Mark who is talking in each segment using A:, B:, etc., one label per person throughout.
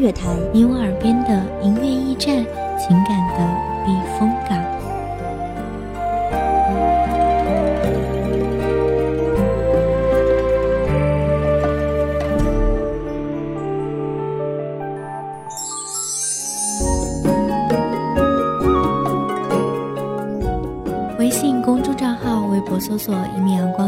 A: 乐
B: 坛，
A: 你我耳边的音乐驿站，情感的避风港。微信公众账号、微博搜索“一米阳光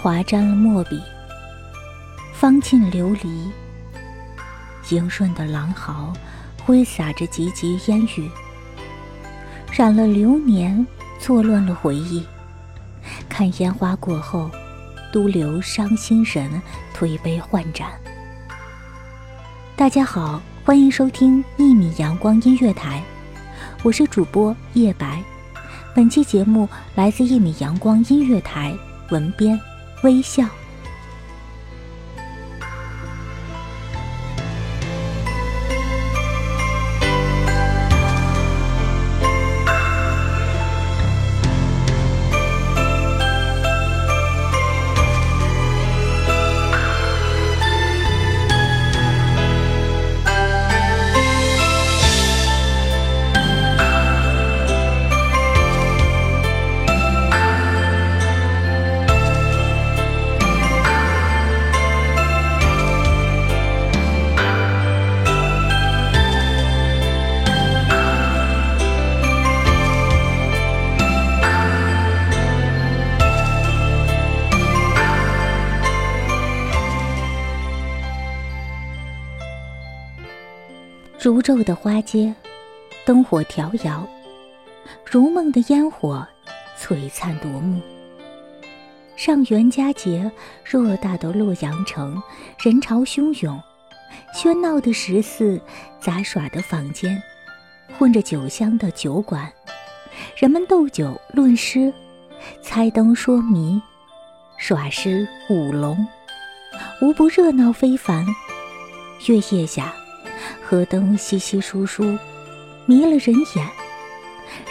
C: 华沾了墨笔，方沁琉璃。迎顺的狼毫挥洒着急急烟雨，染了流年，错乱了回忆。看烟花过后，独留伤心人推杯换盏。大家好，欢迎收听一米阳光音乐台，我是主播叶白。本期节目来自一米阳光音乐台，文编。微笑。如昼的花街，灯火迢遥；如梦的烟火，璀璨夺目。上元佳节，偌大的洛阳城，人潮汹涌，喧闹的十四，杂耍的坊间，混着酒香的酒馆，人们斗酒论诗，猜灯说谜，耍狮舞龙，无不热闹非凡。月夜下。河灯稀稀疏疏，迷了人眼。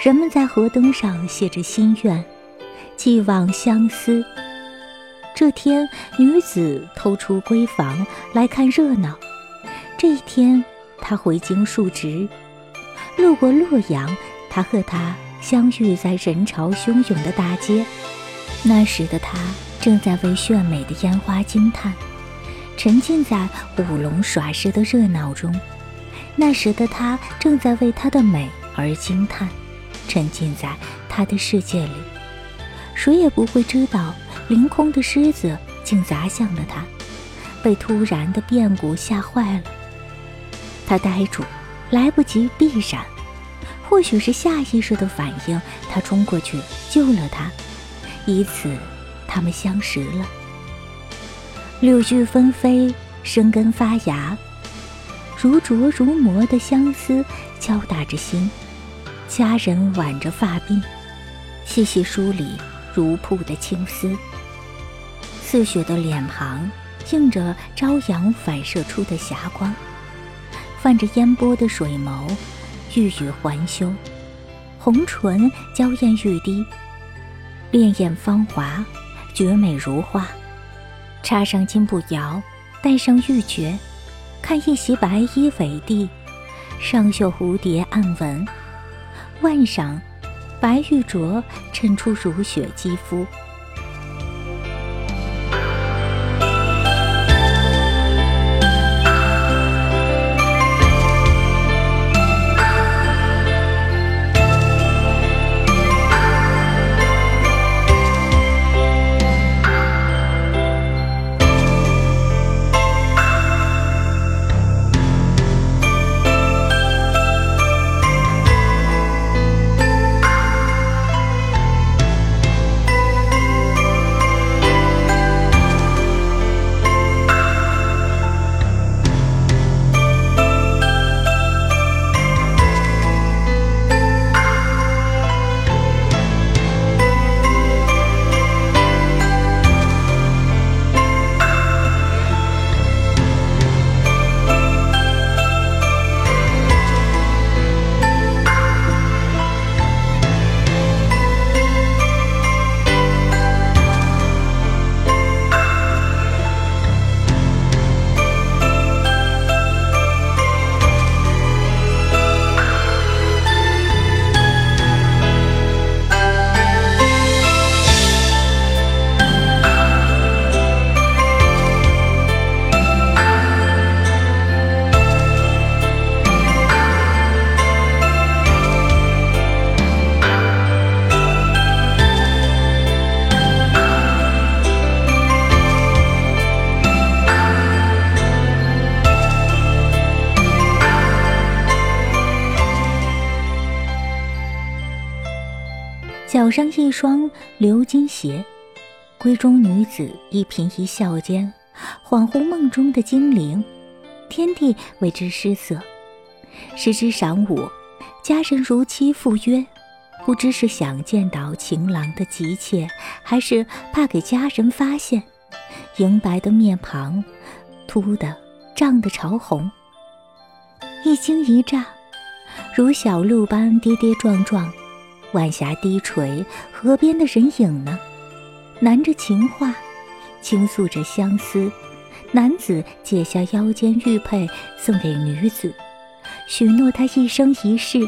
C: 人们在河灯上写着心愿，寄望相思。这天，女子偷出闺房来看热闹。这一天，她回京述职，路过洛阳，她和他相遇在人潮汹涌的大街。那时的她正在为炫美的烟花惊叹，沉浸在舞龙耍狮的热闹中。那时的他正在为她的美而惊叹，沉浸在她的世界里，谁也不会知道，凌空的狮子竟砸向了他，被突然的变故吓坏了。他呆住，来不及避闪，或许是下意识的反应，他冲过去救了他，以此，他们相识了。柳絮纷飞，生根发芽。如琢如磨的相思敲打着心，佳人挽着发鬓，细细梳理如瀑的青丝。似雪的脸庞，映着朝阳反射出的霞光，泛着烟波的水眸，欲语还休，红唇娇艳欲滴，潋滟芳华，绝美如画。插上金步摇，戴上玉珏，看一袭白衣为地，上绣蝴蝶暗纹，腕上白玉镯衬出如雪肌肤。脚上一双鎏金鞋，闺中女子一颦一笑间，恍惚梦中的精灵，天地为之失色。时值晌午，家人如期赴约，不知是想见到情郎的急切，还是怕给家人发现，莹白的面庞，突的涨得潮红。一惊一乍，如小鹿般跌跌撞撞。晚霞低垂，河边的人影呢？喃着情话，倾诉着相思。男子解下腰间玉佩，送给女子，许诺她一生一世。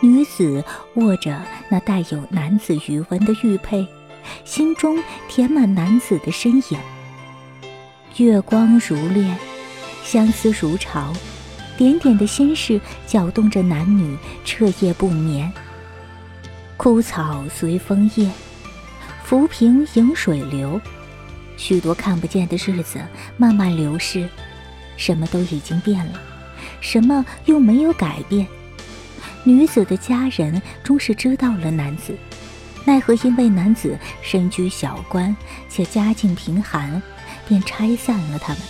C: 女子握着那带有男子余温的玉佩，心中填满男子的身影。月光如恋，相思如潮，点点的心事搅动着男女彻夜不眠。枯草随风叶，浮萍迎水流。许多看不见的日子慢慢流逝，什么都已经变了，什么又没有改变。女子的家人终是知道了男子，奈何因为男子身居小官且家境贫寒，便拆散了他们。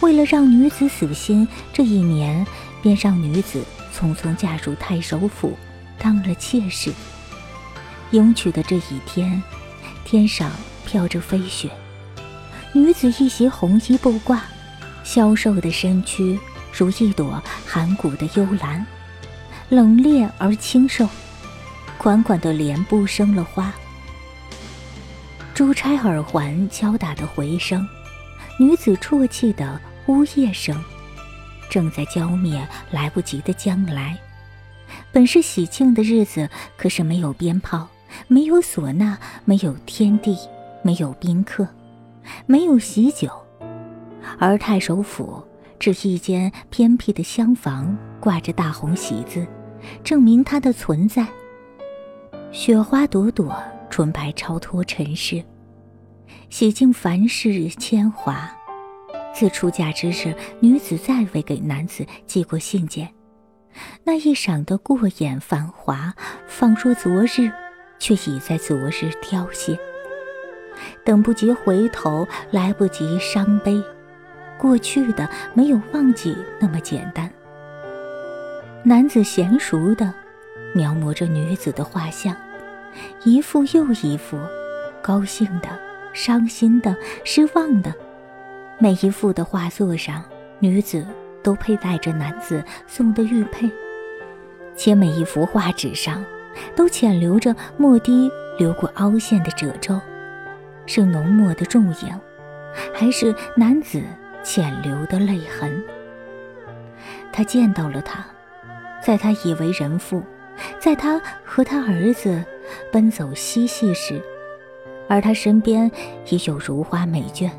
C: 为了让女子死心，这一年便让女子匆匆嫁入太守府，当了妾室。迎娶的这一天，天上飘着飞雪，女子一袭红衣布褂，消瘦的身躯如一朵寒骨的幽兰，冷冽而清瘦，款款的帘布生了花。珠钗耳环敲打的回声，女子啜泣的呜咽声，正在浇灭来不及的将来。本是喜庆的日子，可是没有鞭炮。没有唢呐，没有天地，没有宾客，没有喜酒，而太守府只一间偏僻的厢房，挂着大红喜字，证明它的存在。雪花朵朵，纯白超脱尘世，洗净凡世铅华。自出嫁之日，女子再未给男子寄过信件，那一晌的过眼繁华，仿若昨日。却已在昨日凋谢，等不及回头，来不及伤悲，过去的没有忘记那么简单。男子娴熟地描摹着女子的画像，一幅又一幅，高兴的、伤心的、失望的，每一幅的画作上，女子都佩戴着男子送的玉佩，且每一幅画纸上，都潜留着墨滴流过凹陷的褶皱，是浓墨的重影，还是男子浅流的泪痕？他见到了他，在他以为人妇，在他和他儿子奔走嬉戏时，而他身边已有如花美眷，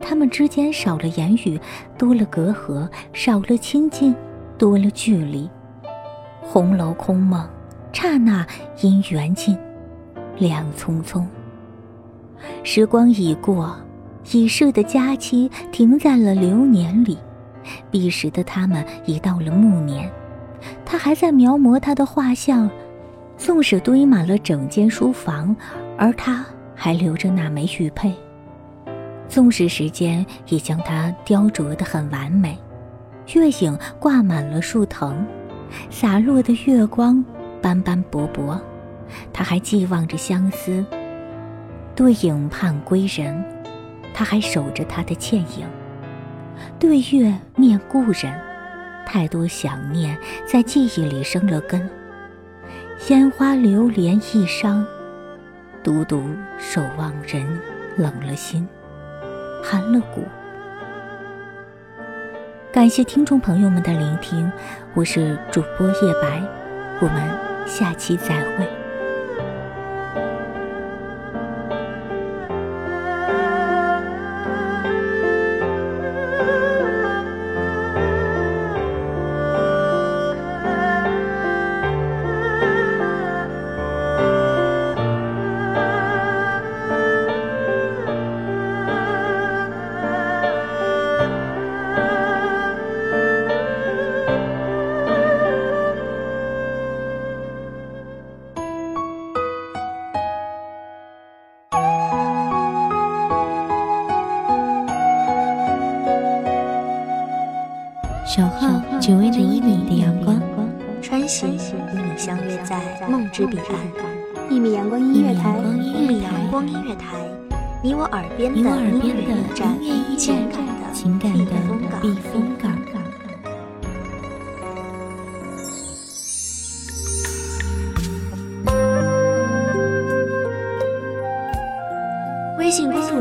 C: 他们之间少了言语，多了隔阂；少了亲近，多了距离。红楼空梦，刹那因缘尽，两匆匆。时光已过，已逝的佳期停在了流年里。彼时的他们已到了暮年，他还在描摹他的画像，纵使堆满了整间书房，而他还留着那枚玉佩。纵使时间已将它雕琢得很完美，月影挂满了树藤，洒落的月光斑斑驳驳，他还寄望着相思。对影盼归人，他还守着他的倩影。对月念故人，太多想念在记忆里生了根。烟花流连一伤，独独守望人冷了心，寒了骨。感谢听众朋友们的聆听，我是主播叶白，我们下期再会。
D: 之彼岸。一米阳光音乐台，一米阳光音乐台，你我耳边的音乐驿站，
A: 情感的避风港。